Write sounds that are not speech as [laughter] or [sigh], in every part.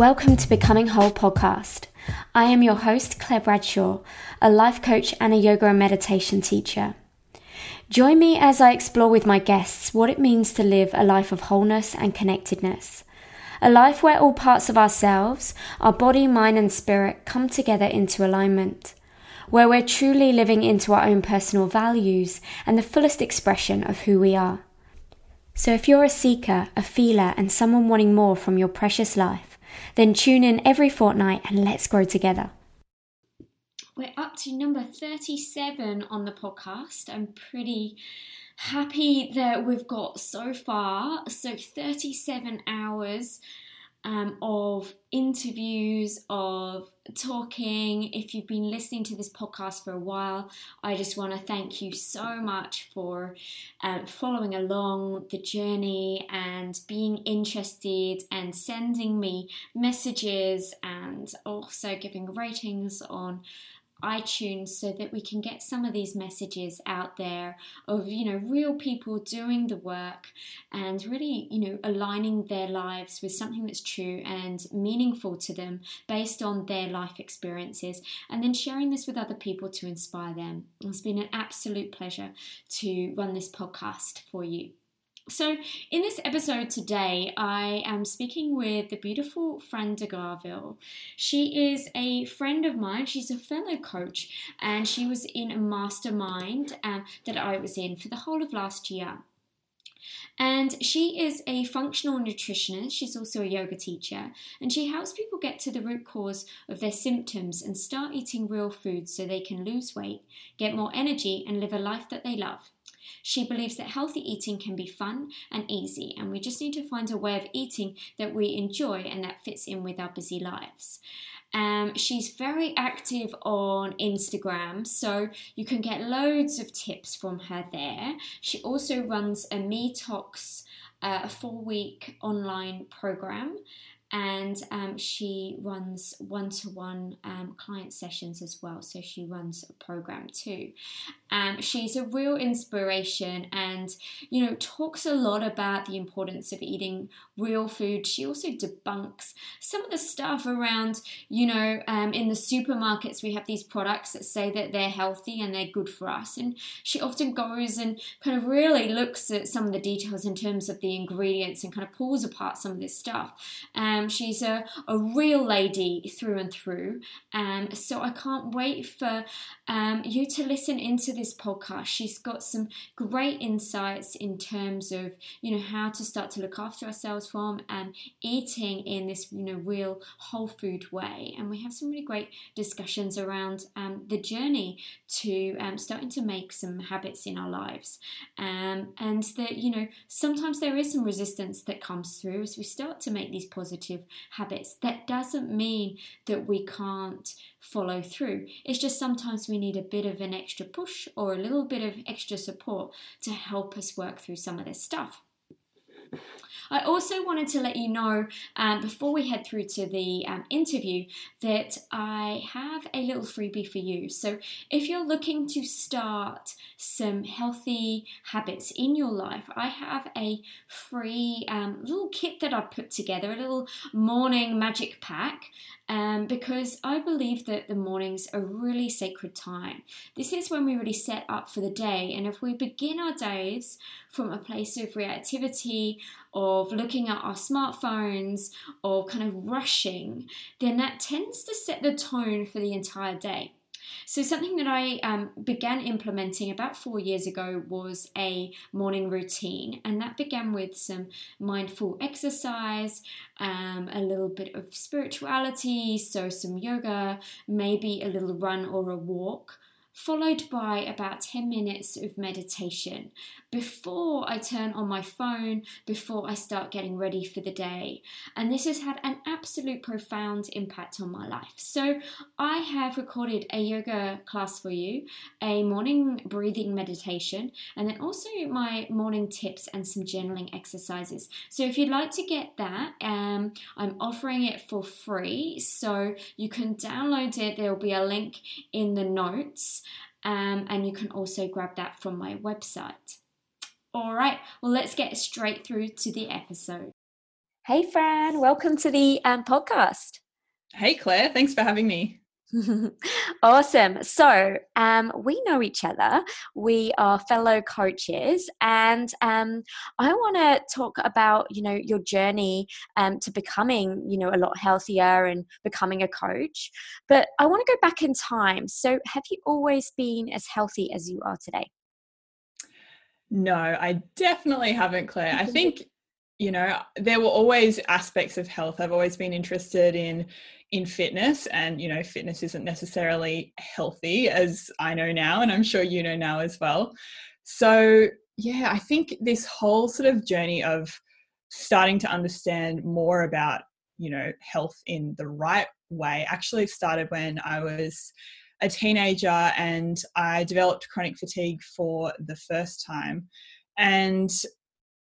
Welcome to Becoming Whole podcast. I am your host, Claire Bradshaw, a life coach and a yoga and meditation teacher. Join me as I explore with my guests what it means to live a life of wholeness and connectedness. A life where all parts of ourselves, our body, mind, and spirit come together into alignment. Where we're truly living into our own personal values and the fullest expression of who we are. So, if you're a seeker, a feeler, and someone wanting more from your precious life, then tune in every fortnight and let's grow together. We're up to number 37 on the podcast. I'm pretty happy that we've got so far. So, 37 hours um, of interviews, of talking. If you've been listening to this podcast for a while, I just want to thank you so much for uh, following along the journey and being interested and sending me messages and also giving ratings on iTunes so that we can get some of these messages out there of you know real people doing the work and really you know aligning their lives with something that's true and meaningful to them based on their life experiences and then sharing this with other people to inspire them. It's been an absolute pleasure to run this podcast for you. So, in this episode today, I am speaking with the beautiful Fran de Garville. She is a friend of mine, she's a fellow coach, and she was in a mastermind um, that I was in for the whole of last year. And she is a functional nutritionist. She's also a yoga teacher. And she helps people get to the root cause of their symptoms and start eating real food so they can lose weight, get more energy, and live a life that they love. She believes that healthy eating can be fun and easy, and we just need to find a way of eating that we enjoy and that fits in with our busy lives. Um, she's very active on Instagram, so you can get loads of tips from her there. She also runs a detox, uh, a four week online program and um, she runs one-to-one um, client sessions as well so she runs a program too. Um, she's a real inspiration and you know talks a lot about the importance of eating real food. She also debunks some of the stuff around you know um, in the supermarkets we have these products that say that they're healthy and they're good for us. And she often goes and kind of really looks at some of the details in terms of the ingredients and kind of pulls apart some of this stuff. Um, um, she's a, a real lady through and through. Um, so I can't wait for um, you to listen into this podcast. She's got some great insights in terms of you know how to start to look after ourselves from um, eating in this you know real whole food way. And we have some really great discussions around um, the journey to um, starting to make some habits in our lives. Um, and that you know sometimes there is some resistance that comes through as we start to make these positive positive habits. That doesn't mean that we can't follow through. It's just sometimes we need a bit of an extra push or a little bit of extra support to help us work through some of this stuff. I also wanted to let you know um, before we head through to the um, interview that I have a little freebie for you. So, if you're looking to start some healthy habits in your life, I have a free um, little kit that I've put together, a little morning magic pack um, because I believe that the mornings are really sacred time. This is when we really set up for the day, and if we begin our days from a place of reactivity, of looking at our smartphones, or kind of rushing, then that tends to set the tone for the entire day. So, something that I um, began implementing about four years ago was a morning routine, and that began with some mindful exercise, um, a little bit of spirituality, so some yoga, maybe a little run or a walk followed by about 10 minutes of meditation before I turn on my phone, before I start getting ready for the day. And this has had an absolute profound impact on my life. So, I have recorded a yoga class for you, a morning breathing meditation, and then also my morning tips and some journaling exercises. So, if you'd like to get that, um, I'm offering it for free. So, you can download it, there will be a link in the notes. Um, and you can also grab that from my website. All right, well, let's get straight through to the episode. Hey, Fran, welcome to the um, podcast. Hey, Claire, thanks for having me. [laughs] awesome. So, um, we know each other. We are fellow coaches, and um, I want to talk about you know your journey um, to becoming you know a lot healthier and becoming a coach. But I want to go back in time. So, have you always been as healthy as you are today? No, I definitely haven't, Claire. I think you know there were always aspects of health i've always been interested in in fitness and you know fitness isn't necessarily healthy as i know now and i'm sure you know now as well. So yeah i think this whole sort of journey of starting to understand more about you know health in the right way actually started when i was a teenager and i developed chronic fatigue for the first time. And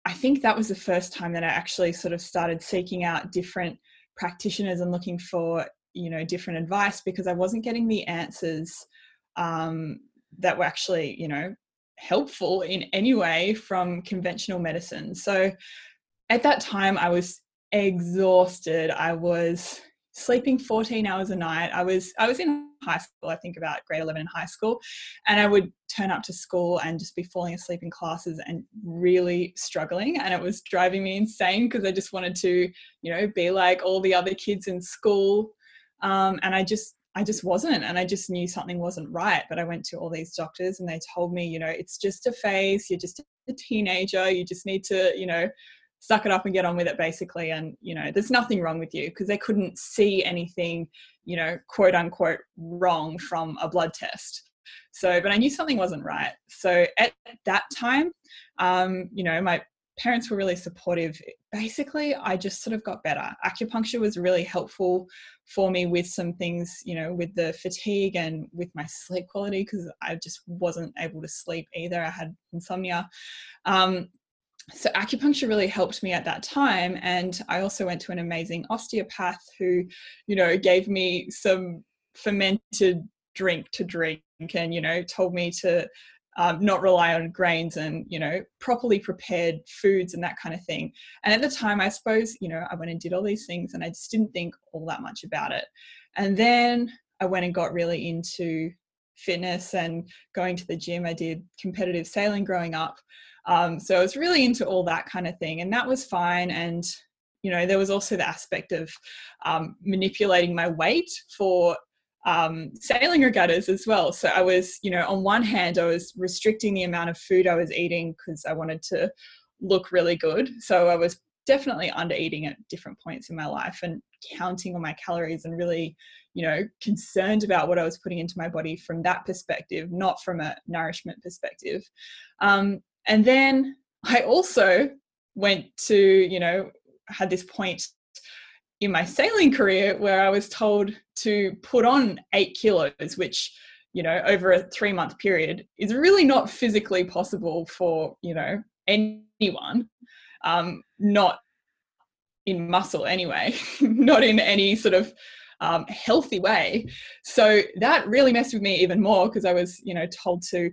I think that was the first time that I actually sort of started seeking out different practitioners and looking for you know different advice because I wasn't getting the answers um, that were actually you know helpful in any way from conventional medicine. So at that time, I was exhausted. I was sleeping 14 hours a night. I was I was in high school, I think about grade 11 in high school, and I would turn up to school and just be falling asleep in classes and really struggling and it was driving me insane because I just wanted to, you know, be like all the other kids in school. Um, and I just I just wasn't and I just knew something wasn't right, but I went to all these doctors and they told me, you know, it's just a phase, you're just a teenager, you just need to, you know, suck it up and get on with it basically and you know there's nothing wrong with you because they couldn't see anything you know quote unquote wrong from a blood test. So but i knew something wasn't right. So at that time um, you know my parents were really supportive. Basically i just sort of got better. Acupuncture was really helpful for me with some things you know with the fatigue and with my sleep quality because i just wasn't able to sleep either. I had insomnia. Um, so acupuncture really helped me at that time and i also went to an amazing osteopath who you know gave me some fermented drink to drink and you know told me to um, not rely on grains and you know properly prepared foods and that kind of thing. And at the time i suppose you know i went and did all these things and i just didn't think all that much about it. And then i went and got really into fitness and going to the gym i did competitive sailing growing up um, so I was really into all that kind of thing, and that was fine. And you know, there was also the aspect of um, manipulating my weight for um, sailing regattas as well. So I was, you know, on one hand, I was restricting the amount of food I was eating because I wanted to look really good. So I was definitely under eating at different points in my life and counting on my calories and really, you know, concerned about what I was putting into my body from that perspective, not from a nourishment perspective. Um, and then I also went to, you know, had this point in my sailing career where I was told to put on eight kilos, which, you know, over a three month period is really not physically possible for, you know, anyone, um, not in muscle anyway, [laughs] not in any sort of um, healthy way. So that really messed with me even more because I was, you know, told to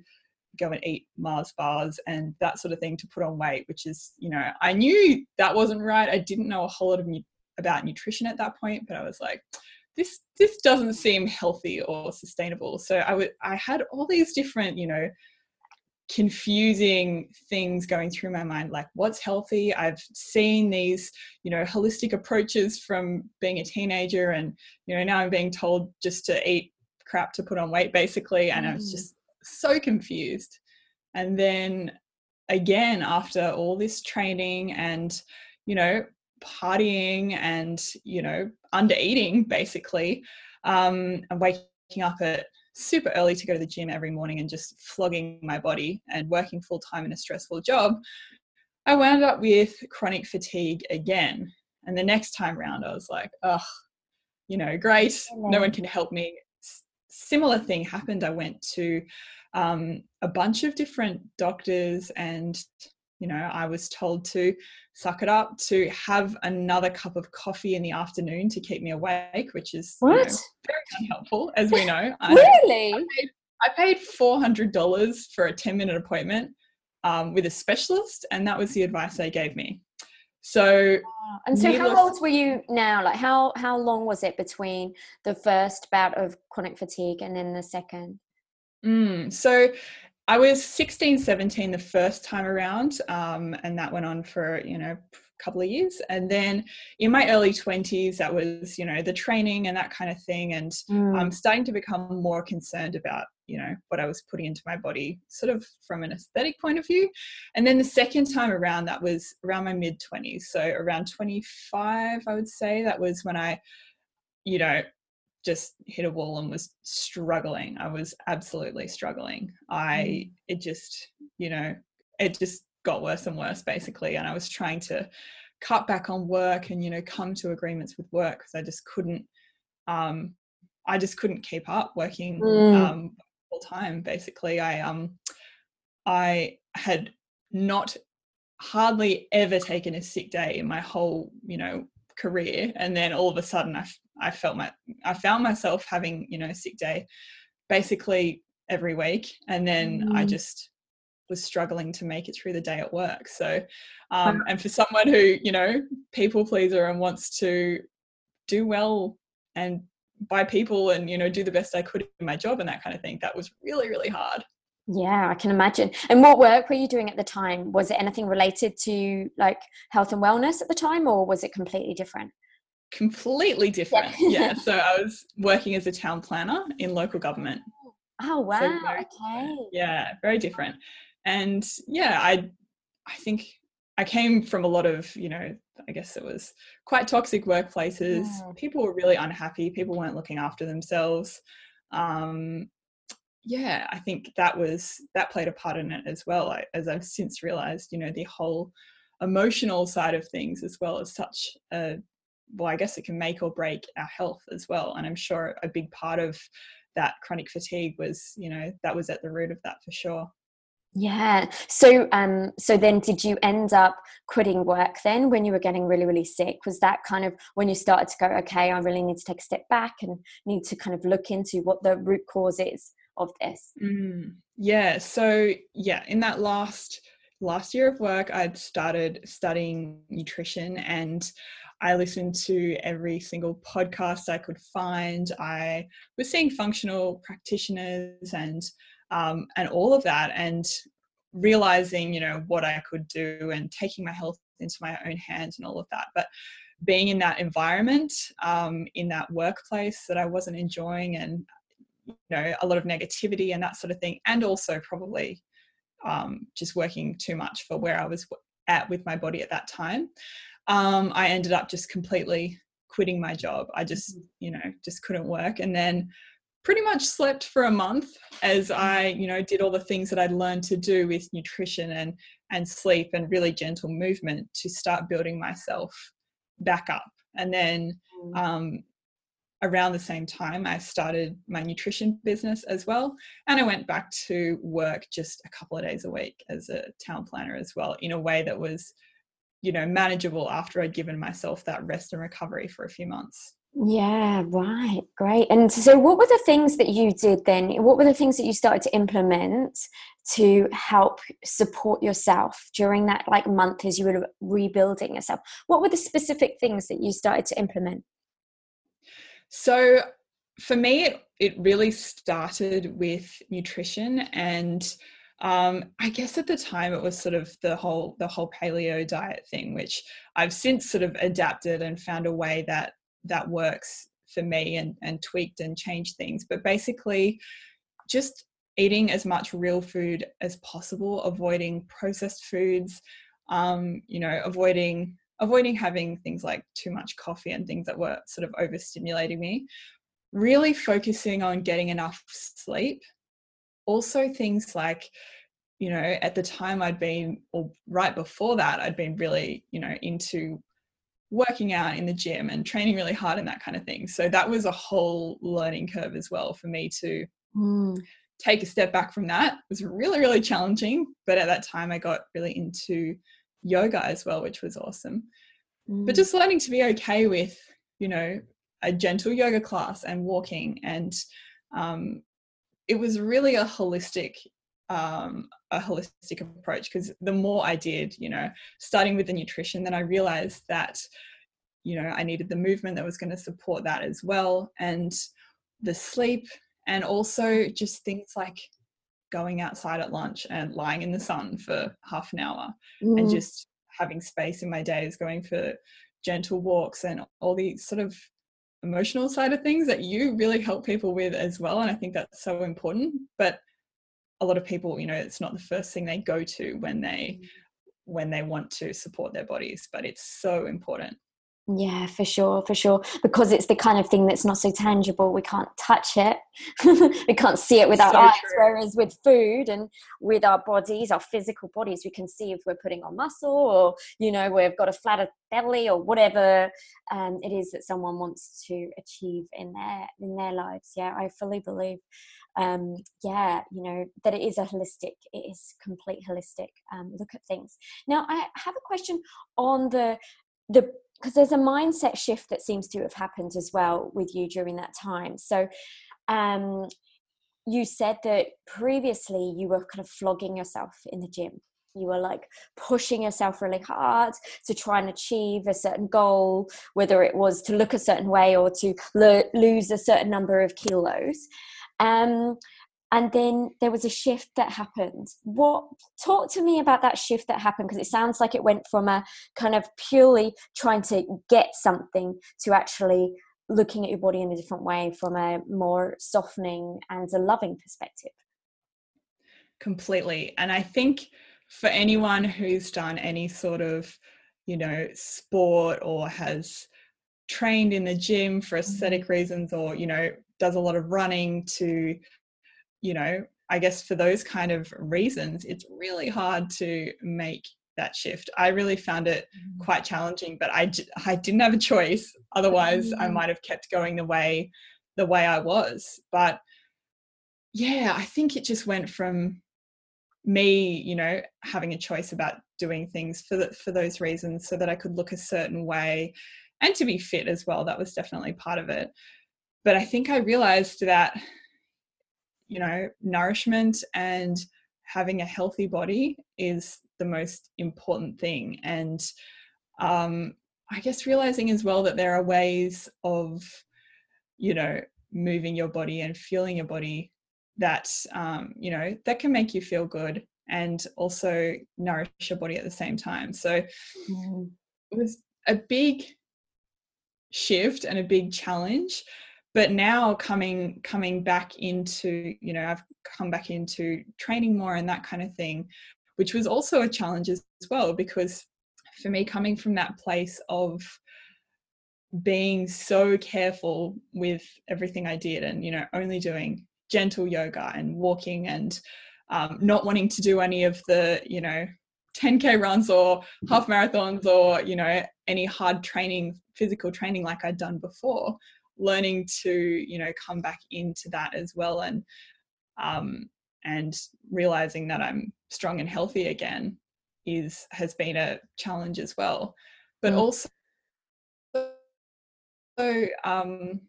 go and eat Mars bars and that sort of thing to put on weight, which is, you know, I knew that wasn't right. I didn't know a whole lot of nu- about nutrition at that point, but I was like, this this doesn't seem healthy or sustainable. So I would I had all these different, you know, confusing things going through my mind like what's healthy i've seen these you know holistic approaches from being a teenager and you know now i'm being told just to eat crap to put on weight basically and mm. i was mm. just so confused. And then again, after all this training and, you know, partying and, you know, under eating basically, um, and waking up at super early to go to the gym every morning and just flogging my body and working full time in a stressful job, I wound up with chronic fatigue again. And the next time round, I was like, oh, you know, great, no one can help me. Similar thing happened. I went to um, a bunch of different doctors and you know i was told to suck it up to have another cup of coffee in the afternoon to keep me awake which is what? You know, very unhelpful as we know [laughs] really I paid, I paid $400 for a 10 minute appointment um, with a specialist and that was the advice they gave me So, and so how old were you now? Like how how long was it between the first bout of chronic fatigue and then the second? Mm, so I was 16, 17 the first time around, um, and that went on for you know a couple of years. And then in my early 20s, that was you know the training and that kind of thing, and mm. I'm starting to become more concerned about you know what I was putting into my body, sort of from an aesthetic point of view. And then the second time around, that was around my mid 20s, so around 25, I would say. That was when I, you know, just hit a wall and was struggling. I was absolutely struggling. I mm. it just, you know, it just got worse and worse basically, and I was trying to cut back on work and you know come to agreements with work because I just couldn't um I just couldn't keep up working mm. um full time basically i um i had not hardly ever taken a sick day in my whole you know career and then all of a sudden i, I felt my i found myself having you know a sick day basically every week and then mm. i just was struggling to make it through the day at work. So um, and for someone who you know people pleaser and wants to do well and by people and you know do the best i could in my job and that kind of thing that was really really hard. Yeah i can imagine. And what work were you doing at the time? Was it anything related to like health and wellness at the time or was it completely different completely different yeah, so [laughs] i was working as a town planner in local government oh wow so very, okay yeah very different and yeah i i think I came from a lot of, you know, I guess it was quite toxic workplaces. Yeah. People were really unhappy. People weren't looking after themselves. Um, yeah, I think that was that played a part in it as well. I, as I've since realized, you know, the whole emotional side of things as well as such a well, I guess it can make or break our health as well. And I'm sure a big part of that chronic fatigue was, you know, that was at the root of that for sure. Yeah. So um so then did you end up quitting work then when you were getting really really sick? Was that kind of when you started to go okay, I really need to take a step back and need to kind of look into what the root cause is of this? Mm, yeah. So yeah, in that last last year of work, I'd started studying nutrition and I listened to every single podcast I could find. I was seeing functional practitioners and um, and all of that and realizing you know what i could do and taking my health into my own hands and all of that but being in that environment um, in that workplace that i wasn't enjoying and you know a lot of negativity and that sort of thing and also probably um, just working too much for where i was at with my body at that time um, i ended up just completely quitting my job i just mm-hmm. you know just couldn't work and then pretty much slept for a month as mm. I, you know, did all the things that I'd learned to do with nutrition and and sleep and really gentle movement to start building myself back up. And then mm. um, around the same time, I started my nutrition business as well. And I went back to work just a couple of days a week as a town planner as well, in a way that was, you know, manageable after I'd given myself that rest and recovery for a few months. Yeah, right. Great. And so, what were the things that you did then? What were the things that you started to implement to help support yourself during that like month as you were rebuilding yourself? What were the specific things that you started to implement? So, for me, it, it really started with nutrition and um, I guess at the time it was sort of the whole the whole paleo diet thing, which I've since sort of adapted and found a way that that works for me and, and tweaked and changed things. But basically, just eating as much real food as possible, avoiding processed foods, um, you know, avoiding avoiding having things like too much coffee and things that were sort of overstimulating me. Really focusing on getting enough sleep. Also, things like you know, at the time I'd been, or right before that, I'd been really, you know, into working out in the gym and training really hard and that kind of thing. So that was a whole learning curve as well for me to mm. take a step back from that. It was really, really challenging. But at that time, I got really into yoga as well, which was awesome. Mm. But just learning to be okay with, you know, a gentle yoga class and walking. And um, it was really a holistic um, a holistic approach because the more I did, you know, starting with the nutrition, then I realized that, you know, I needed the movement that was going to support that as well, and the sleep, and also just things like going outside at lunch and lying in the sun for half an hour mm. and just having space in my days, going for gentle walks and all the sort of emotional side of things that you really help people with as well. And I think that's so important. But a lot of people, you know, it's not the first thing they go to when they mm. when they want to support their bodies, but it's so important. Yeah, for sure, for sure. Because it's the kind of thing that's not so tangible. We can't touch it. [laughs] we can't see it with our so eyes. True. Whereas with food and with our bodies, our physical bodies, we can see if we're putting on muscle or, you know, we've got a flatter belly or whatever um, it is that someone wants to achieve in their in their lives. Yeah, I fully believe um, yeah, you know, that it is a holistic, it is complete holistic um, look at things. Now, I have a question on the the because there's a mindset shift that seems to have happened as well with you during that time. So, um, you said that previously you were kind of flogging yourself in the gym. You were like pushing yourself really hard to try and achieve a certain goal, whether it was to look a certain way or to lo- lose a certain number of kilos. Um, and then there was a shift that happened. What talk to me about that shift that happened because it sounds like it went from a kind of purely trying to get something to actually looking at your body in a different way from a more softening and a loving perspective. Completely. And i think for anyone who's done any sort of you know sport or has trained in the gym for aesthetic mm-hmm. reasons or you know does a lot of running to you know, I guess for those kind of reasons, it's really hard to make that shift. I really found it mm. quite challenging, but I, I didn't have a choice. Otherwise, I mm. might have kept going the way the way I was. But yeah, I think it just went from me, you know, having a choice about doing things for the, for those reasons, so that I could look a certain way, and to be fit as well. That was definitely part of it. But I think I realized that you know, nourishment and having a healthy body is the most important thing. And um, I guess realizing as well that there are ways of, you know, moving your body and feeling your body that, um, you know, that can make you feel good and also nourish your body at the same time. So mm. it was a big shift and a big challenge but now coming coming back into you know i've come back into training more and that kind of thing which was also a challenge as well because for me coming from that place of being so careful with everything i did and you know only doing gentle yoga and walking and um, not wanting to do any of the you know 10k runs or half marathons or you know any hard training physical training like i'd done before learning to you know come back into that as well and um, and realizing that I'm strong and healthy again is has been a challenge as well but mm. also so um,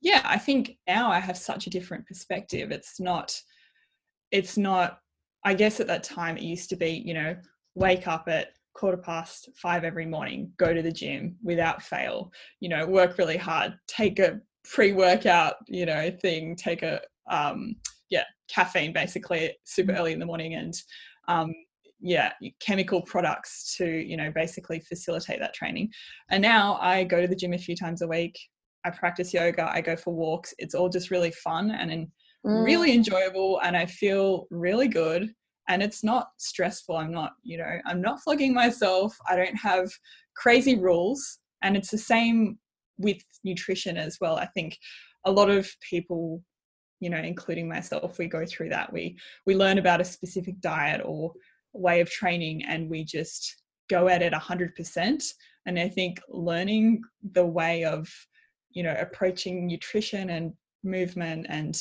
yeah I think now I have such a different perspective it's not it's not I guess at that time it used to be you know wake up at quarter past five every morning, go to the gym without fail, you know, work really hard, take a pre-workout, you know, thing, take a um yeah, caffeine basically super early in the morning and um yeah, chemical products to, you know, basically facilitate that training. And now I go to the gym a few times a week. I practice yoga, I go for walks. It's all just really fun and mm. really enjoyable and I feel really good and it's not stressful. I'm not you know i'm not flogging myself. I don't have crazy rules. And it's the same with nutrition as well. I think a lot of people you know including myself we go through that. We we learn about a specific diet or way of training and we just go at it 100% and i think learning the way of you know approaching nutrition and movement and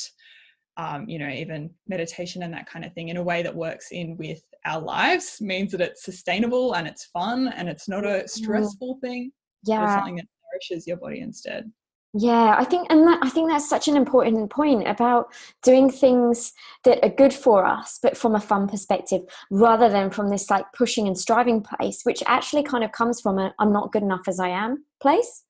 um, you know, even meditation and that kind of thing in a way that works in with our lives means that it's sustainable and it's fun and it's not a stressful thing. Yeah. Something that nourishes your body instead. yeah i think and that, i think that's such an important point about doing things that are good for us but from a fun perspective rather than from this like pushing and striving place which actually kind of comes from a i'm not good enough as i am place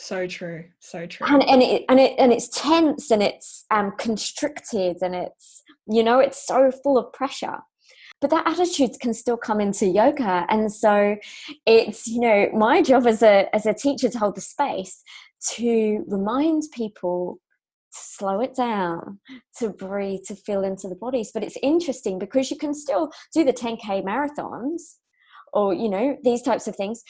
so true so true and, and it and it and it's tense and it's um constricted and it's you know it's so full of pressure but that attitude can still come into yoga and so it's you know my job as a as a teacher to hold the space to remind people to slow it down, to breathe, to feel into the bodies. But it's interesting because you can still do the 10K marathons or, you know, these types of things,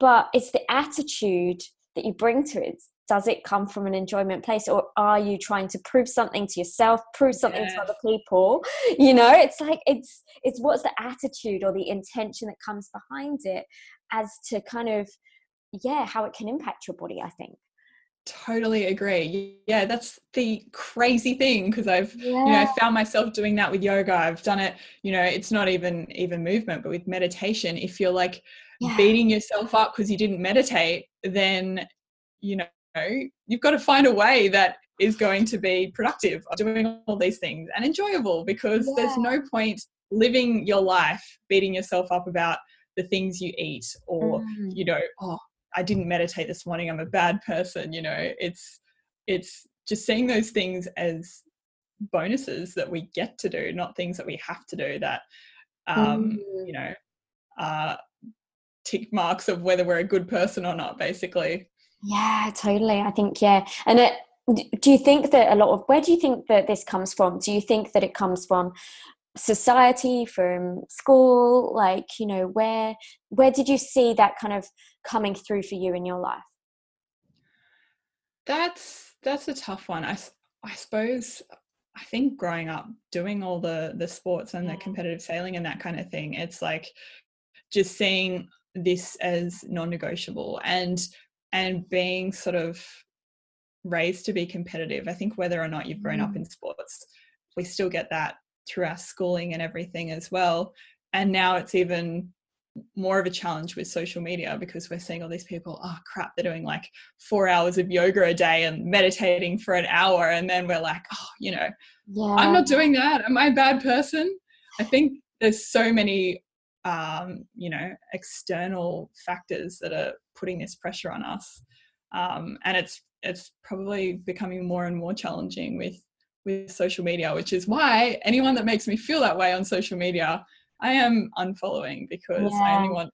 but it's the attitude that you bring to it. Does it come from an enjoyment place or are you trying to prove something to yourself, prove something to other people? You know, it's like it's it's what's the attitude or the intention that comes behind it as to kind of yeah, how it can impact your body, I think. Totally agree. Yeah, that's the crazy thing because I've yeah. you know I found myself doing that with yoga. I've done it, you know, it's not even even movement, but with meditation, if you're like yeah. beating yourself up because you didn't meditate, then you know, you've got to find a way that is going to be productive doing all these things and enjoyable because yeah. there's no point living your life beating yourself up about the things you eat or mm. you know oh I didn't meditate this morning. I'm a bad person. You know, it's it's just seeing those things as bonuses that we get to do, not things that we have to do. That um, mm. you know, uh, tick marks of whether we're a good person or not, basically. Yeah, totally. I think yeah, and it do you think that a lot of where do you think that this comes from? Do you think that it comes from society from school? Like you know where where did you see that kind of coming through for you in your life? That's that's a tough one. I i suppose i think growing up doing all the the sports and the competitive sailing and that kind of thing it's like just seeing this as non-negotiable and and being sort of raised to be competitive i think whether or not you've grown mm. up in sports we still get that through our schooling and everything as well. And now it's even more of a challenge with social media because we're seeing all these people, oh crap, they're doing like four hours of yoga a day and meditating for an hour. And then we're like, oh, you know, yeah. I'm not doing that. Am I a bad person? I think there's so many, um, you know, external factors that are putting this pressure on us. Um, and it's, it's probably becoming more and more challenging with with social media, which is why anyone that makes me feel that way on social media, I am unfollowing because yeah. I only want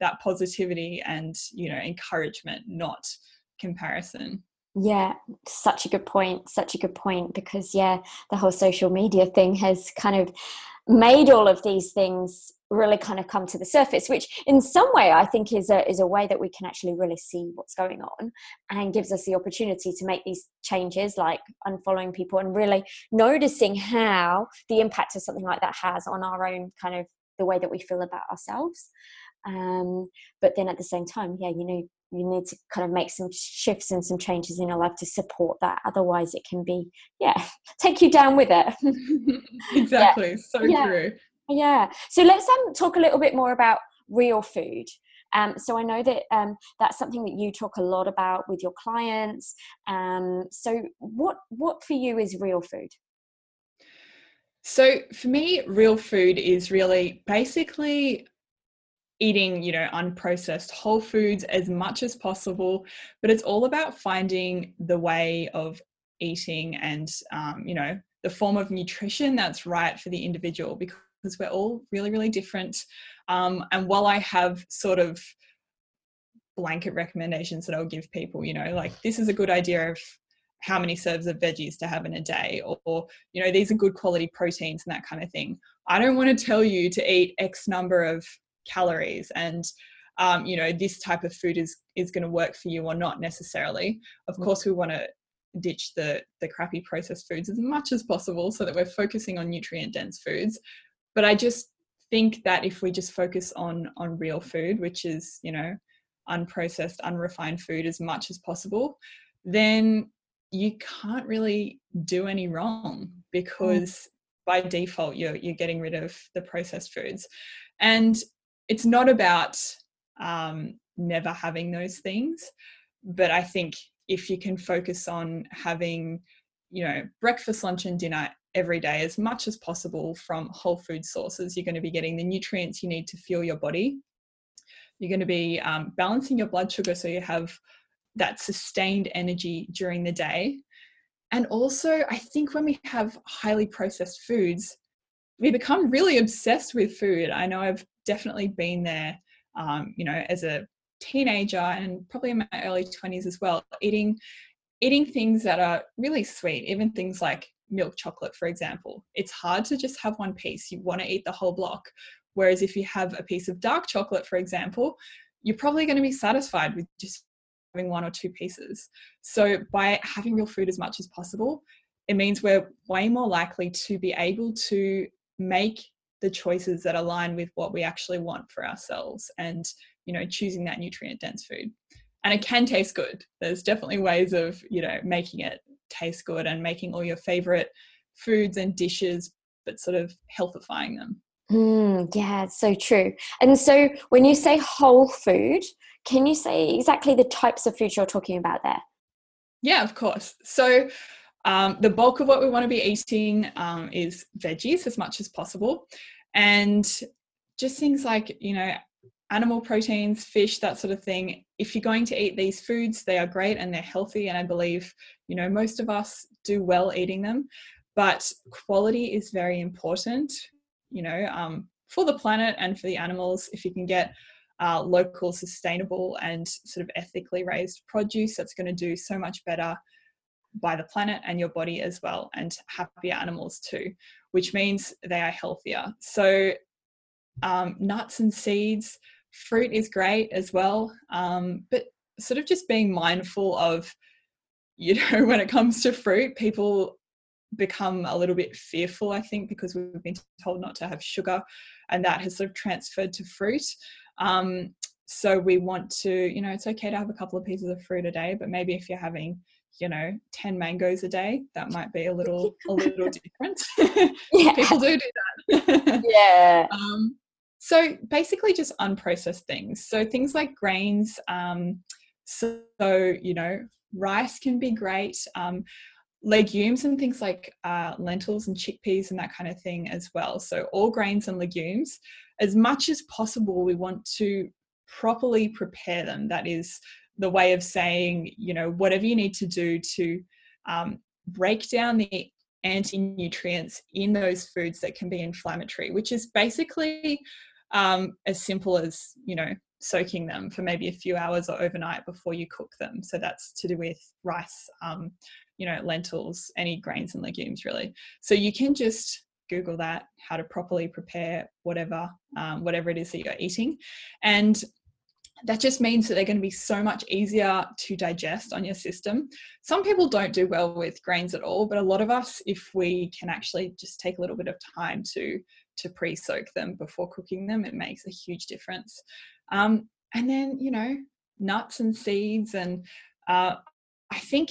that positivity and you know encouragement, not comparison. Yeah, such a good point. Such a good point because yeah, the whole social media thing has kind of made all of these things really kind of come to the surface which in some way i think is a is a way that we can actually really see what's going on and gives us the opportunity to make these changes like unfollowing people and really noticing how the impact of something like that has on our own kind of the way that we feel about ourselves. Um, but then at the same time yeah you know you need to kind of make some shifts and some changes in your life to support that. Otherwise it can be yeah [laughs] take you down with it. [laughs] [laughs] Exactly. Yeah. so yeah. true yeah so let's um, talk a little bit more about real food um, so I know that um, that's something that you talk a lot about with your clients. Um, so what what for you is real food? So for me, real food is really basically eating, you know, unprocessed whole foods as much as possible. But it's all about finding the way of eating and, um, you know, the form of nutrition that's right for the individual because we're all really, really different. Um, and while I have sort of blanket recommendations that I'll give people, you know, like this is a good idea of how many serves of veggies to have in a day or, or, you know these are good quality proteins and that kind of thing i don't want to tell you to eat x number of calories and um, you know this type of food is is going to work for you or not necessarily of mm. course we want to ditch the the crappy processed foods as much as possible so that we're focusing on nutrient dense foods but i just think that if we just focus on on real food which is you know unprocessed unrefined food as much as possible then you can't really do any wrong mm. because mm. by default you're you're getting rid of the processed foods and it's not about um, never having those things, but I think if you can focus on having, you know, breakfast, lunch, and dinner every day as much as possible from whole food sources, you're going to be getting the nutrients you need to fuel your body. You're going to be um, balancing your blood sugar so you have that sustained energy during the day. And also, I think when we have highly processed foods, we become really obsessed with food. I know I've definitely been there, um, you know, as a teenager and probably in my early 20s as well, eating eating things that are really sweet, even things like milk chocolate, for example. It's hard to just have one piece. You want to eat the whole block. Whereas if you have a piece of dark chocolate, for example, you're probably going to be satisfied with just having one or two pieces. So by having real food as much as possible, it means we're way more likely to be able to make the choices that align with what we actually want for ourselves and you know choosing that nutrient dense food and it can taste good there's definitely ways of you know making it taste good and making all your favorite foods and dishes but sort of healthifying them. Mm, yeah so true. And so when you say whole food can you say exactly the types of food you're talking about there? Yeah of course. So um, the bulk of what we want to be eating um, is veggies as much as possible. And just things like you know animal proteins fish that sort of thing. If you're going to eat these foods they are great and they're healthy and i believe you know most of us do well eating them. But quality is very important you know um, for the planet and for the animals. If you can get uh, local sustainable and sort of ethically raised produce that's going to do so much better by the planet and your body as well, and happier animals too, which means they are healthier. So, um, nuts and seeds, fruit is great as well, um, but sort of just being mindful of, [laughs] you know, when it comes to fruit, people become a little bit fearful, I think, because we've been told not to have sugar, and that has sort of transferred to fruit. Um, so we want to, you know, it's okay to have a couple of pieces of fruit a day, but maybe if you're having you know 10 mangoes a day that might be a little a little [laughs] different. [laughs] People do do that. Yeah. Um, so basically just unprocessed things. So things like grains um, so you know rice can be great um, legumes and things like uh, lentils and chickpeas and that kind of thing as well. So all grains and legumes. As much as possible we want to properly prepare them. That is the way of saying, you know, whatever you need to do to um, break down the anti nutrients in those foods that can be inflammatory, which is basically um, as simple as, you know, soaking them for maybe a few hours or overnight before you cook them. So that's to do with rice, um, you know, lentils, any grains and legumes, really. So you can just Google that, how to properly prepare whatever, um, whatever it is that you're eating. And that just means that they're going to be so much easier to digest on your system. Some people don't do well with grains at all, but a lot of us, if we can actually just take a little bit of time to to pre-soak them before cooking them, it makes a huge difference. Um, and then you know nuts and seeds, and uh, I think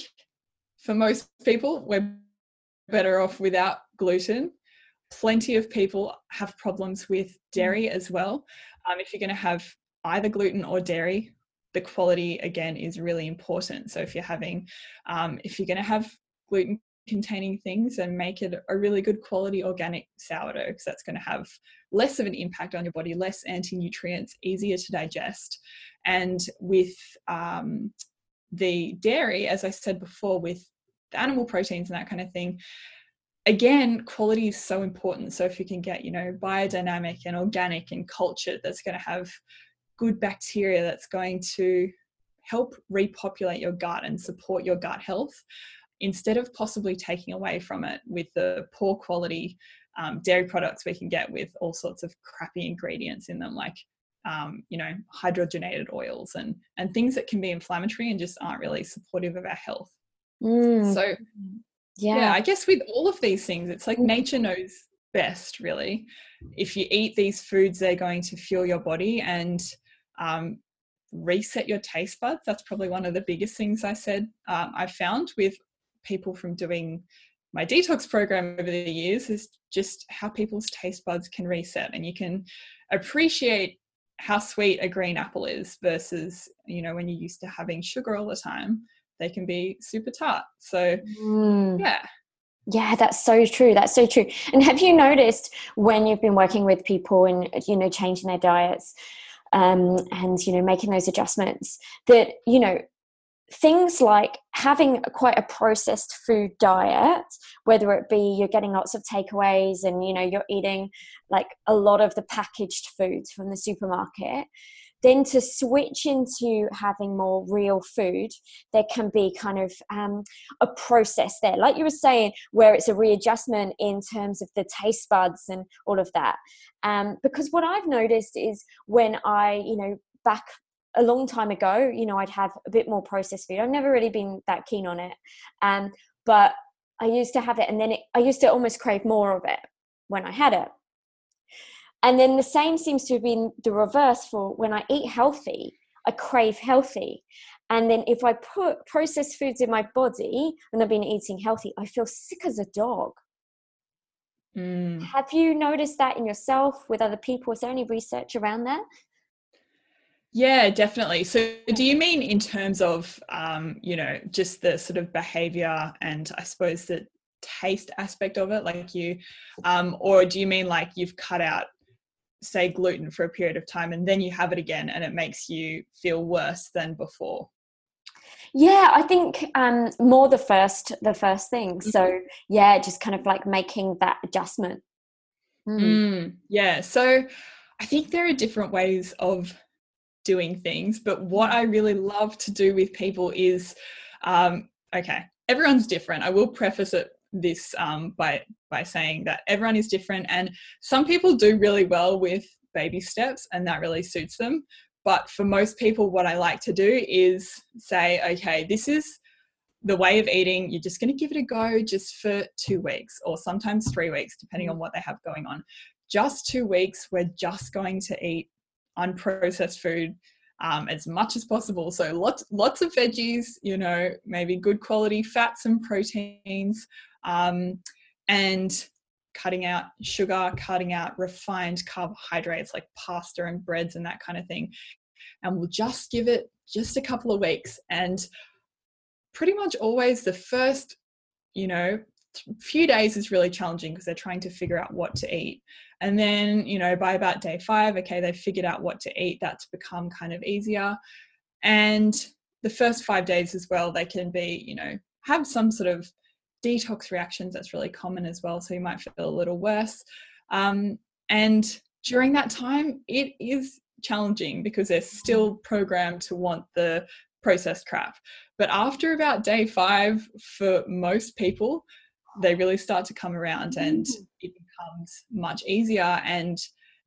for most people we're better off without gluten. Plenty of people have problems with dairy as well. Um, if you're going to have either gluten or dairy, the quality again is really important. So if you're having, um, if you're going to have gluten containing things and make it a really good quality organic sourdough because that's going to have less of an impact on your body, less anti nutrients, easier to digest. And with um, the dairy, as I said before, with the animal proteins and that kind of thing, again, quality is so important. So if you can get, you know, biodynamic and organic and cultured, that's going to have good bacteria that's going to help repopulate your gut and support your gut health instead of possibly taking away from it with the poor quality um, dairy products we can get with all sorts of crappy ingredients in them like um, you know hydrogenated oils and and things that can be inflammatory and just aren't really supportive of our health mm. so yeah. yeah i guess with all of these things it's like mm. nature knows best really if you eat these foods they're going to fuel your body and um, reset your taste buds. That's probably one of the biggest things I said um, I found with people from doing my detox program over the years is just how people's taste buds can reset and you can appreciate how sweet a green apple is versus you know when you're used to having sugar all the time they can be super tart. So mm. yeah. Yeah, that's so true. That's so true. And have you noticed when you've been working with people and you know changing their diets um, and you know making those adjustments that you know things like having quite a processed food diet whether it be you're getting lots of takeaways and you know you're eating like a lot of the packaged foods from the supermarket then to switch into having more real food there can be kind of um, a process there. Like you were saying where it's a readjustment in terms of the taste buds and all of that. Um, because what i've noticed is when i you know back a long time ago, you know, I'd have a bit more processed food. I've never really been that keen on it. Um, but I used to have it and then it, I used to almost crave more of it when I had it. And then the same seems to have been the reverse for when I eat healthy, I crave healthy. And then if I put processed foods in my body and I've been eating healthy, I feel sick as a dog. Mm. Have you noticed that in yourself with other people? Is there any research around that? Yeah, definitely. So, do you mean in terms of, um, you know, just the sort of behavior and I suppose the taste aspect of it, like you, um, or do you mean like you've cut out, say, gluten for a period of time and then you have it again and it makes you feel worse than before? Yeah, I think um, more the first, the first thing. Mm-hmm. So, yeah, just kind of like making that adjustment. Mm. Mm, yeah. So, I think there are different ways of doing things. But what I really love to do with people is, um, okay, everyone's different. I will preface it this um, by by saying that everyone is different, and some people do really well with baby steps, and that really suits them. But for most people, what I like to do is say, okay, this is the way of eating. You're just going to give it a go just for two weeks or sometimes three weeks, depending on what they have going on. Just two weeks, we're just going to eat unprocessed food um, as much as possible. So lots lots of veggies, you know, maybe good quality fats and proteins, um, and cutting out sugar, cutting out refined carbohydrates like pasta and breads and that kind of thing. And we'll just give it just a couple of weeks. And pretty much always the first, you know, few days is really challenging because they're trying to figure out what to eat. And then, you know, by about day five, okay, they've figured out what to eat. That's become kind of easier. And the first five days as well, they can be, you know, have some sort of detox reactions. That's really common as well. So you might feel a little worse. Um, and during that time, it is challenging because they're still programmed to want the processed crap. But after about day five, for most people, they really start to come around and mm. it becomes much easier and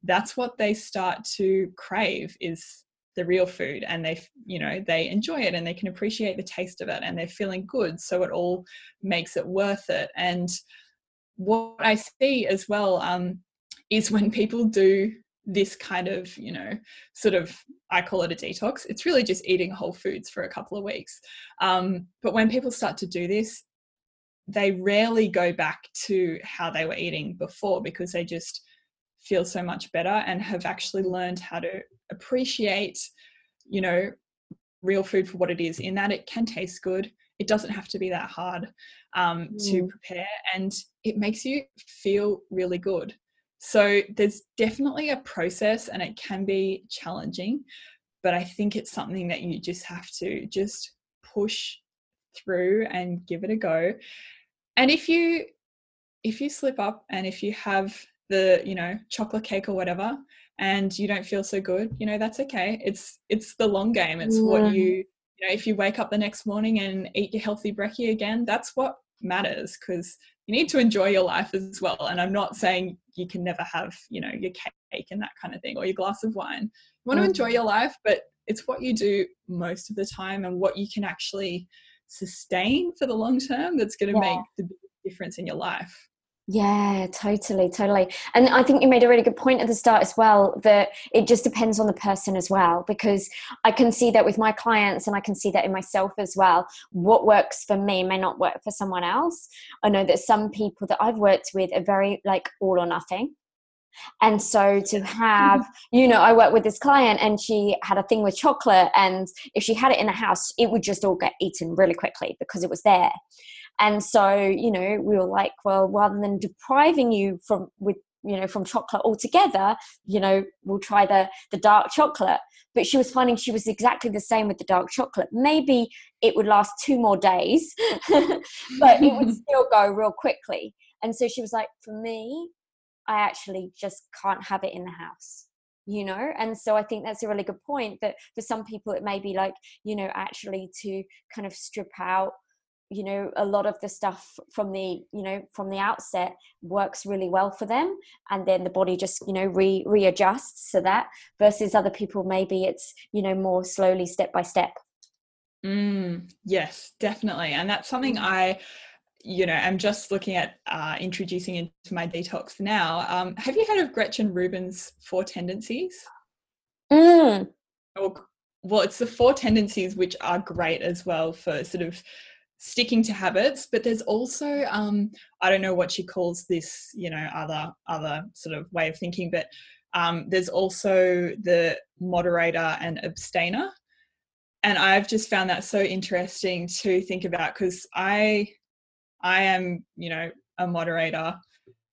that's what they start to crave is the real food and they you know they enjoy it and they can appreciate the taste of it and they're feeling good so it all makes it worth it and what i see as well um, is when people do this kind of you know sort of i call it a detox it's really just eating whole foods for a couple of weeks um, but when people start to do this they rarely go back to how they were eating before because they just feel so much better and have actually learned how to appreciate you know real food for what it is in that it can taste good it doesn't have to be that hard um, mm. to prepare and it makes you feel really good so there's definitely a process and it can be challenging but i think it's something that you just have to just push through and give it a go. And if you if you slip up and if you have the you know chocolate cake or whatever and you don't feel so good you know that's okay. It's it's the long game. It's yeah. what you you know if you wake up the next morning and eat your healthy brekkie again that's what matters because you need to enjoy your life as well. And i'm not saying you can never have you know your cake and that kind of thing or your glass of wine. You want to enjoy mm. your life but it's what you do most of the time and what you can actually sustain for the long term that's going to yeah. make the difference in your life. Yeah, totally, totally. And I think you made a really good point at the start as well that it just depends on the person as well, because I can see that with my clients and I can see that in myself as well. What works for me may not work for someone else. I know that some people that I've worked with are very like all or nothing. And so to have, you know, I work with this client and she had a thing with chocolate, and if she had it in the house, it would just all get eaten really quickly because it was there. And so, you know, we were like, well, rather than depriving you from with you know from chocolate altogether you know we'll try the the dark chocolate. But she was finding she was exactly the same with the dark chocolate. Maybe it would last two more days [laughs] but it would [laughs] still go real quickly. And so she was like for me i actually just can't have it in the house you know and so i think that's a really good point that for some people it may be like you know actually to kind of strip out you know a lot of the stuff from the you know from the outset works really well for them and then the body just you know re readjusts to that versus other people maybe it's you know more slowly step by step mm, yes definitely and that's something mm. i you know i'm just looking at uh, introducing into my detox now um, have you heard of gretchen rubin's four tendencies mm. well it's the four tendencies which are great as well for sort of sticking to habits but there's also um, i don't know what she calls this you know other other sort of way of thinking but um, there's also the moderator and abstainer and i've just found that so interesting to think about because i i am you know a moderator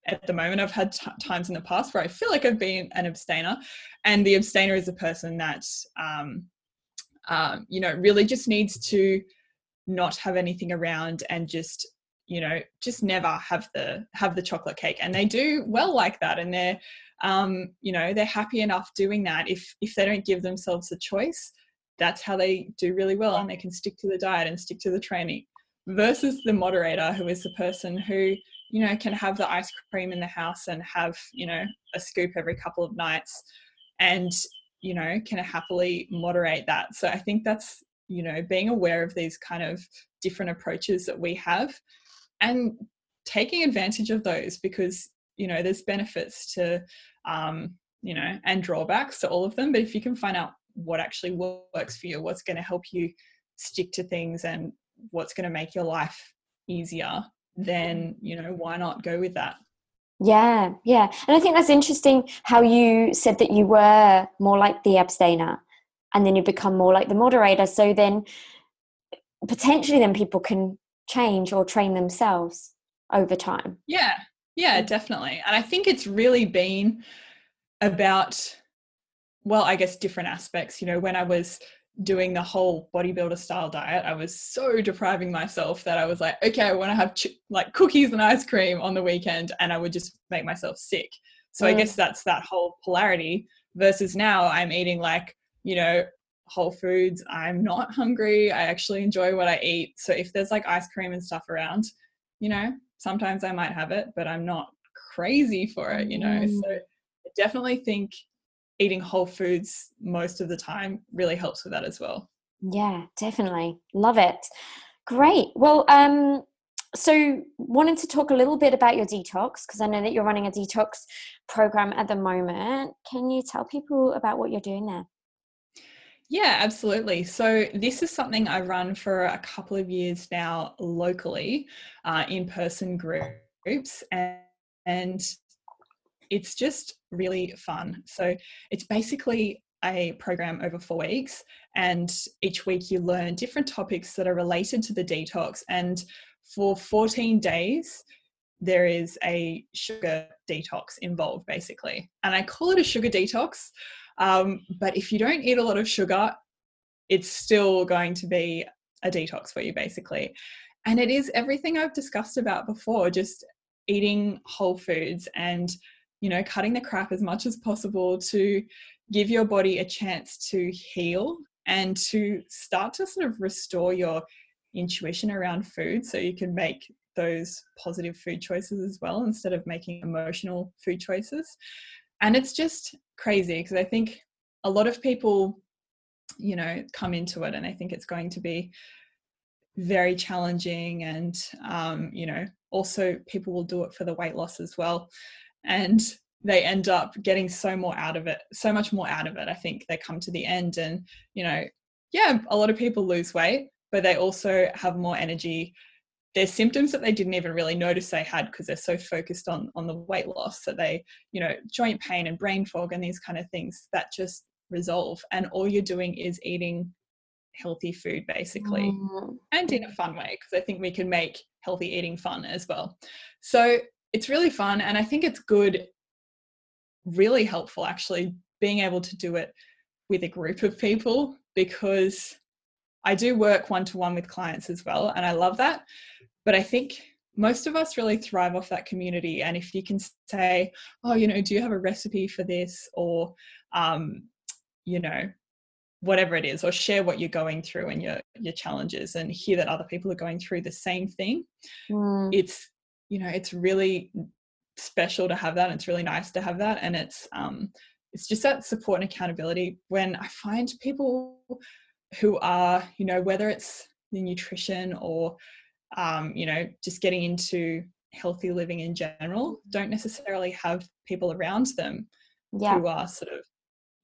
at the moment. I've had t- times in the past where i feel like i've been an abstainer and the abstainer is a person that um, um, you know really just needs to not have anything around and just you know just never have the have the chocolate cake. And they do well like that and they're um you know they're happy enough doing that. If if they don't give themselves a choice that's how they do really well and they can stick to the diet and stick to the training versus the moderator who is the person who you know can have the ice cream in the house and have you know a scoop every couple of nights and you know can happily moderate that. So i think that's you know being aware of these kind of different approaches that we have and taking advantage of those because you know there's benefits to um, you know and drawbacks to all of them. But if you can find out what actually works for you what's going to help you stick to things and what's going to make your life easier then you know why not go with that? Yeah yeah. And i think that's interesting how you said that you were more like the abstainer and then you become more like the moderator. So then potentially then people can change or train themselves over time. Yeah yeah. definitely. And i think it's really been about well i guess different aspects. You know when i was doing the whole bodybuilder style diet i was so depriving myself that i was like okay i want to have ch- like cookies and ice cream on the weekend and i would just make myself sick so mm. i guess that's that whole polarity versus now i'm eating like you know, Whole Foods, I'm not hungry. I actually enjoy what I eat. So if there's like ice cream and stuff around, you know, sometimes I might have it, but I'm not crazy for it, you know. Mm. So I definitely think eating whole foods most of the time really helps with that as well. Yeah, definitely. Love it. Great. Well, um so wanted to talk a little bit about your detox because I know that you're running a detox program at the moment. Can you tell people about what you're doing there? Yeah, absolutely. So, this is something I run for a couple of years now locally, uh, in person groups, and, and it's just really fun. So, it's basically a program over four weeks, and each week you learn different topics that are related to the detox. And for 14 days, there is a sugar detox involved, basically. And I call it a sugar detox um, but if you don't eat a lot of sugar, it's still going to be a detox for you, basically. And it is everything I've discussed about before just eating whole foods and, you know, cutting the crap as much as possible to give your body a chance to heal and to start to sort of restore your intuition around food so you can make those positive food choices as well instead of making emotional food choices. And it's just crazy because I think a lot of people, you know, come into it and I think it's going to be very challenging and um, you know also people will do it for the weight loss as well and they end up getting so more out of it so much more out of it i think they come to the end and you know yeah a lot of people lose weight but they also have more energy there's symptoms that they didn't even really notice they had because they're so focused on on the weight loss that they you know joint pain and brain fog and these kind of things that just resolve and all you're doing is eating healthy food basically mm. and in a fun way because i think we can make healthy eating fun as well so it's really fun and i think it's good really helpful actually being able to do it with a group of people because I do work one to one with clients as well, and I love that. But I think most of us really thrive off that community. And if you can say, oh, you know, do you have a recipe for this? Or, um, you know, whatever it is, or share what you're going through and your, your challenges and hear that other people are going through the same thing. Mm. It's, you know, it's really special to have that. It's really nice to have that. And it's, um, it's just that support and accountability when I find people who are, you know, whether it's the nutrition or, um, you know, just getting into healthy living in general, don't necessarily have people around them yeah. who are sort of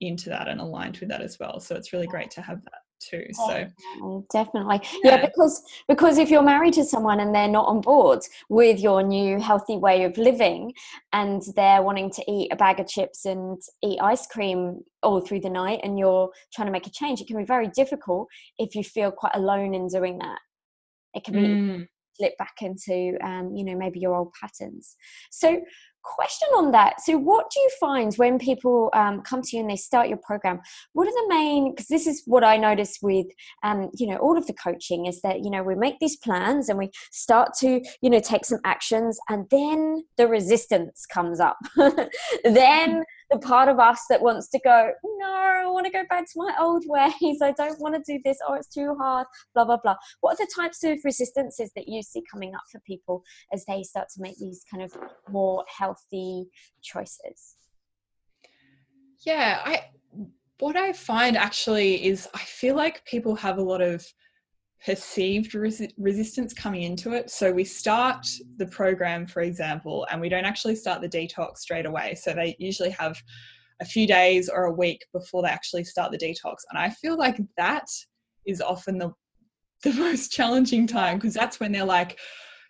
into that and aligned with that as well. So it's really great to have that too so definitely yeah. yeah. because because if you're married to someone and they're not on board with your new healthy way of living and they're wanting to eat a bag of chips and eat ice cream all through the night and you're trying to make a change it can be very difficult if you feel quite alone in doing that it can be mm. slip back into um, you know maybe your old patterns so question on that. So what do you find when people um, come to you and they start your program? What are the main because this is what i notice with um, you know all of the coaching is that you know we make these plans and we start to you know take some actions and then the resistance comes up. [laughs] Then the part of us that wants to go, no, I want to go back to my old [laughs] ways. I don't want to do this. Oh, it's too hard. Blah blah blah. What are the types of resistances that you see coming up for people as they start to make these kind of more healthy choices? Yeah, I what I find actually is I feel like people have a lot of perceived res- resistance coming into it. So we start the program, for example, and we don't actually start the detox straight away. So they usually have a few days or a week before they actually start the detox. And I feel like that is often the [laughs] the most challenging time because that's when they're like,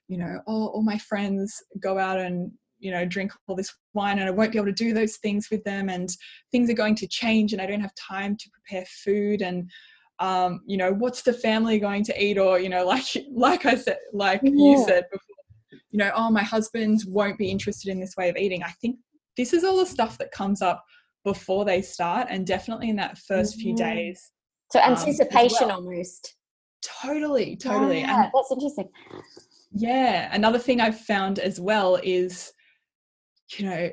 you know, oh, all my friends go out and you know drink all this wine and i won't be able to do those things with them and things are going to change and i don't have time to prepare food and um, you know, what's the family going to eat? Or, you know, like [laughs] like I said, like yeah. you said before, you know, oh, my husband won't be interested in this way of eating. I think this is all the stuff that comes up before they start and definitely in that 1st mm-hmm. few days. So anticipation um, well. almost. Totally, totally. Yeah, and, that's interesting. Yeah. Another thing I've found as well is, you know,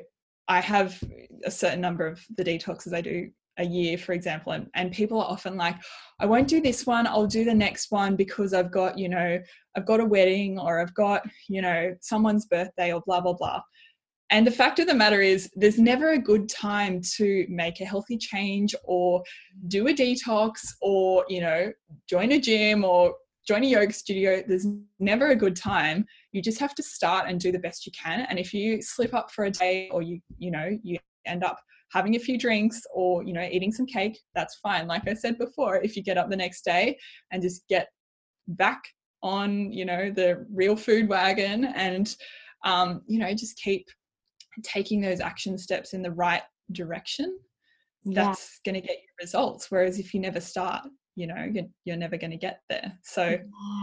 I have a certain number of the detoxes I do a year, for example, and, and people are often like, I won't do this one, I'll do the next one because I've got, you know, I've got a wedding or I've got, you know, someone's birthday or blah, blah, blah. And the fact of the matter is, there's never a good time to make a healthy change or do a detox or, you know, join a gym or join a yoga studio. There's never a good time. You just have to start and do the best you can. And if you slip up for a day or you, you know, you end up having a few drinks or you know eating some cake that's fine. Like i said before if you get up the next day and just get back on you know the real food wagon and um, you know just keep taking those action steps in the right direction that's yeah. going to get you results whereas if you never start you know you're, you're never going to get there. So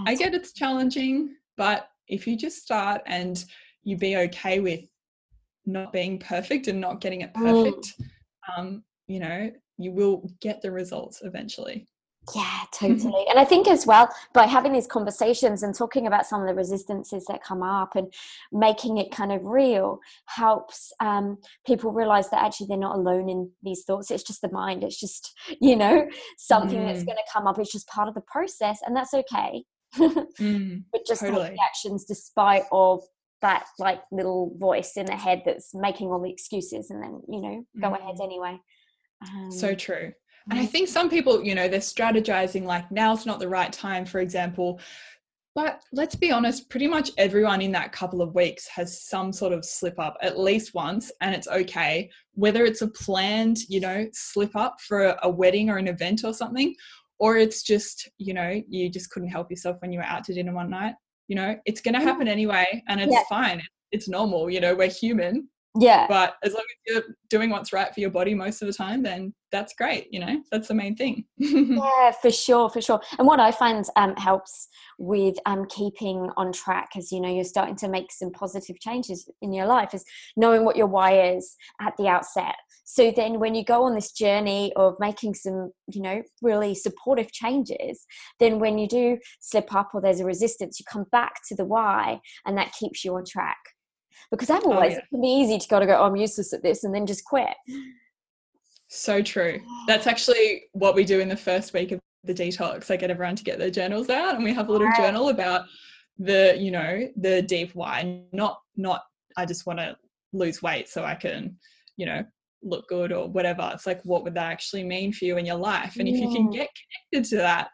i get it's challenging but if you just start and you be okay with not being perfect and not getting it mm. perfect, mm. um, you know, you will get the results eventually. Yeah, [laughs] totally. and I think as well, by having these conversations and talking about some of the resistances that come up and making it kind of real helps um, people realize that actually they're not alone in these thoughts. It's just the mind. It's just, [laughs] you know, something mm. that's going to come up. It's just part of the process and that's okay. [laughs] mm, but just totally. take actions despite of that like little voice in the head that's making all the excuses and then you know go mm. ahead anyway um, so true. And i think some people you know they're strategizing like now's not the right time for example. But let's be honest pretty much everyone in that couple of weeks has some sort of slip up at least once and it's okay. Whether it's a planned you know slip up for a, a wedding or an event or something or it's just you know you just couldn't help yourself when you were out to dinner one night you know it's going to mm-hmm. happen anyway and it's yeah. fine. It's normal you know we're human yeah. But as long as you're doing what's right for your body most of the time then that's great you know? That's the main thing. [laughs] Yeah for sure for sure. And what i find um, helps with um, keeping on track as you know you're starting to make some positive changes in your life is knowing what your why is at the outset. So then when you go on this journey of making some you know really supportive changes then when you do slip up or there's a resistance you come back to the why and that keeps you on track because otherwise oh, yeah. it can be easy to go to go oh, i'm useless at this and then just quit so true that's actually what we do in the first week of the detox i get everyone to get their journals out and we have a little right. journal about the you know the deep why not not i just want to lose weight so i can you know look good or whatever it's like what would that actually mean for you in your life and yeah. if you can get connected to that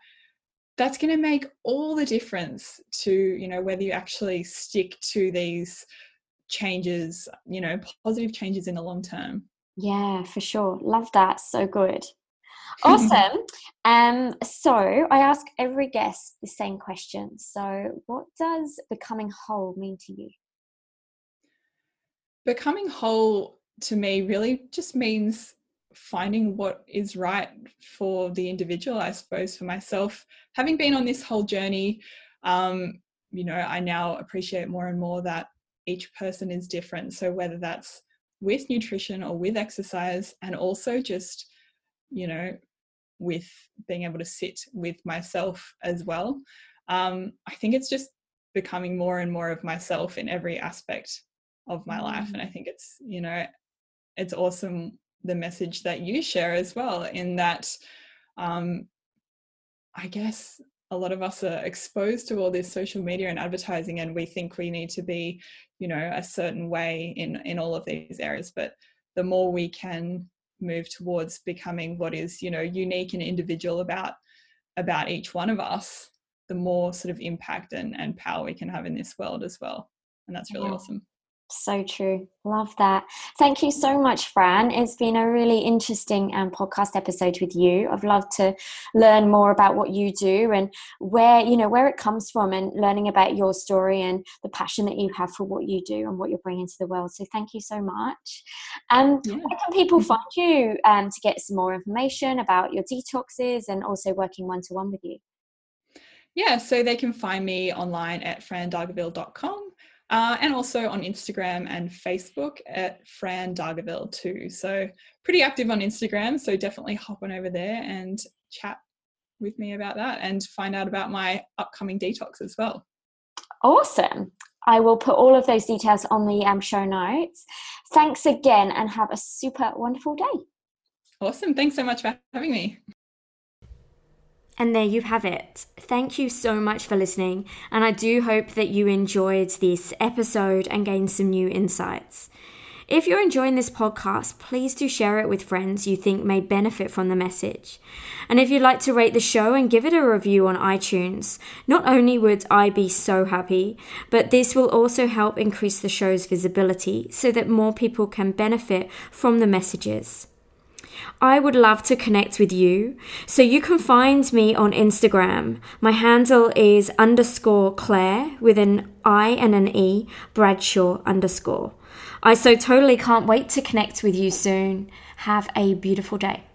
that's going to make all the difference to you know whether you actually stick to these changes, you know, positive changes in the long term. Yeah, for sure. Love that. So good. [laughs] Awesome. um, so I ask every guest the same question. So, what does becoming whole mean to you? Becoming whole to me really just means finding what is right for the individual, I suppose, for myself. Having been on this whole journey, um, you know, I now appreciate more and more that each person is different. So whether that's with nutrition or with exercise, and also just, you know, with being able to sit with myself as well. Um, I think it's just becoming more and more of myself in every aspect of my life. And I mm. think it's, you know, it's awesome the message that you share as well, in that um, I guess a lot of us are exposed to all this social media and advertising and we think we need to be you know a certain way in in all of these areas. But the more we can move towards becoming what is you know unique and individual about about each one of us the more sort of impact and, and power we can have in this world as well. And that's really yeah. awesome so true. Love that. Thank you so much, Fran. It's been a really interesting um, podcast episode with you. I've loved to learn more about what you do and where you know where it comes from, and learning about your story and the passion that you have for what you do and what you're bringing to the world. So thank you so much. Um, yeah. Where can people find you um, to get some more information about your detoxes and also working one to one with you? Yeah, so they can find me online at frandargaville.com uh, and also on Instagram and Facebook at Fran Dargaville too. So pretty active on Instagram. So definitely hop on over there and chat with me about that and find out about my upcoming detox as well. Awesome. I will put all of those details on the um, show notes. Thanks again and have a super wonderful day. Awesome. Thanks so much for having me. And there you have it. Thank you so much for listening, and I do hope that you enjoyed this episode and gained some new insights. If you're enjoying this podcast, please do share it with friends you think may benefit from the message. And if you'd like to rate the show and give it a review on iTunes, not only would I be so happy, but this will also help increase the show's visibility so that more people can benefit from the messages. I would love to connect with you. So you can find me on Instagram. My handle is underscore Claire with an I and an E, Bradshaw underscore. I so totally can't wait to connect with you soon. Have a beautiful day.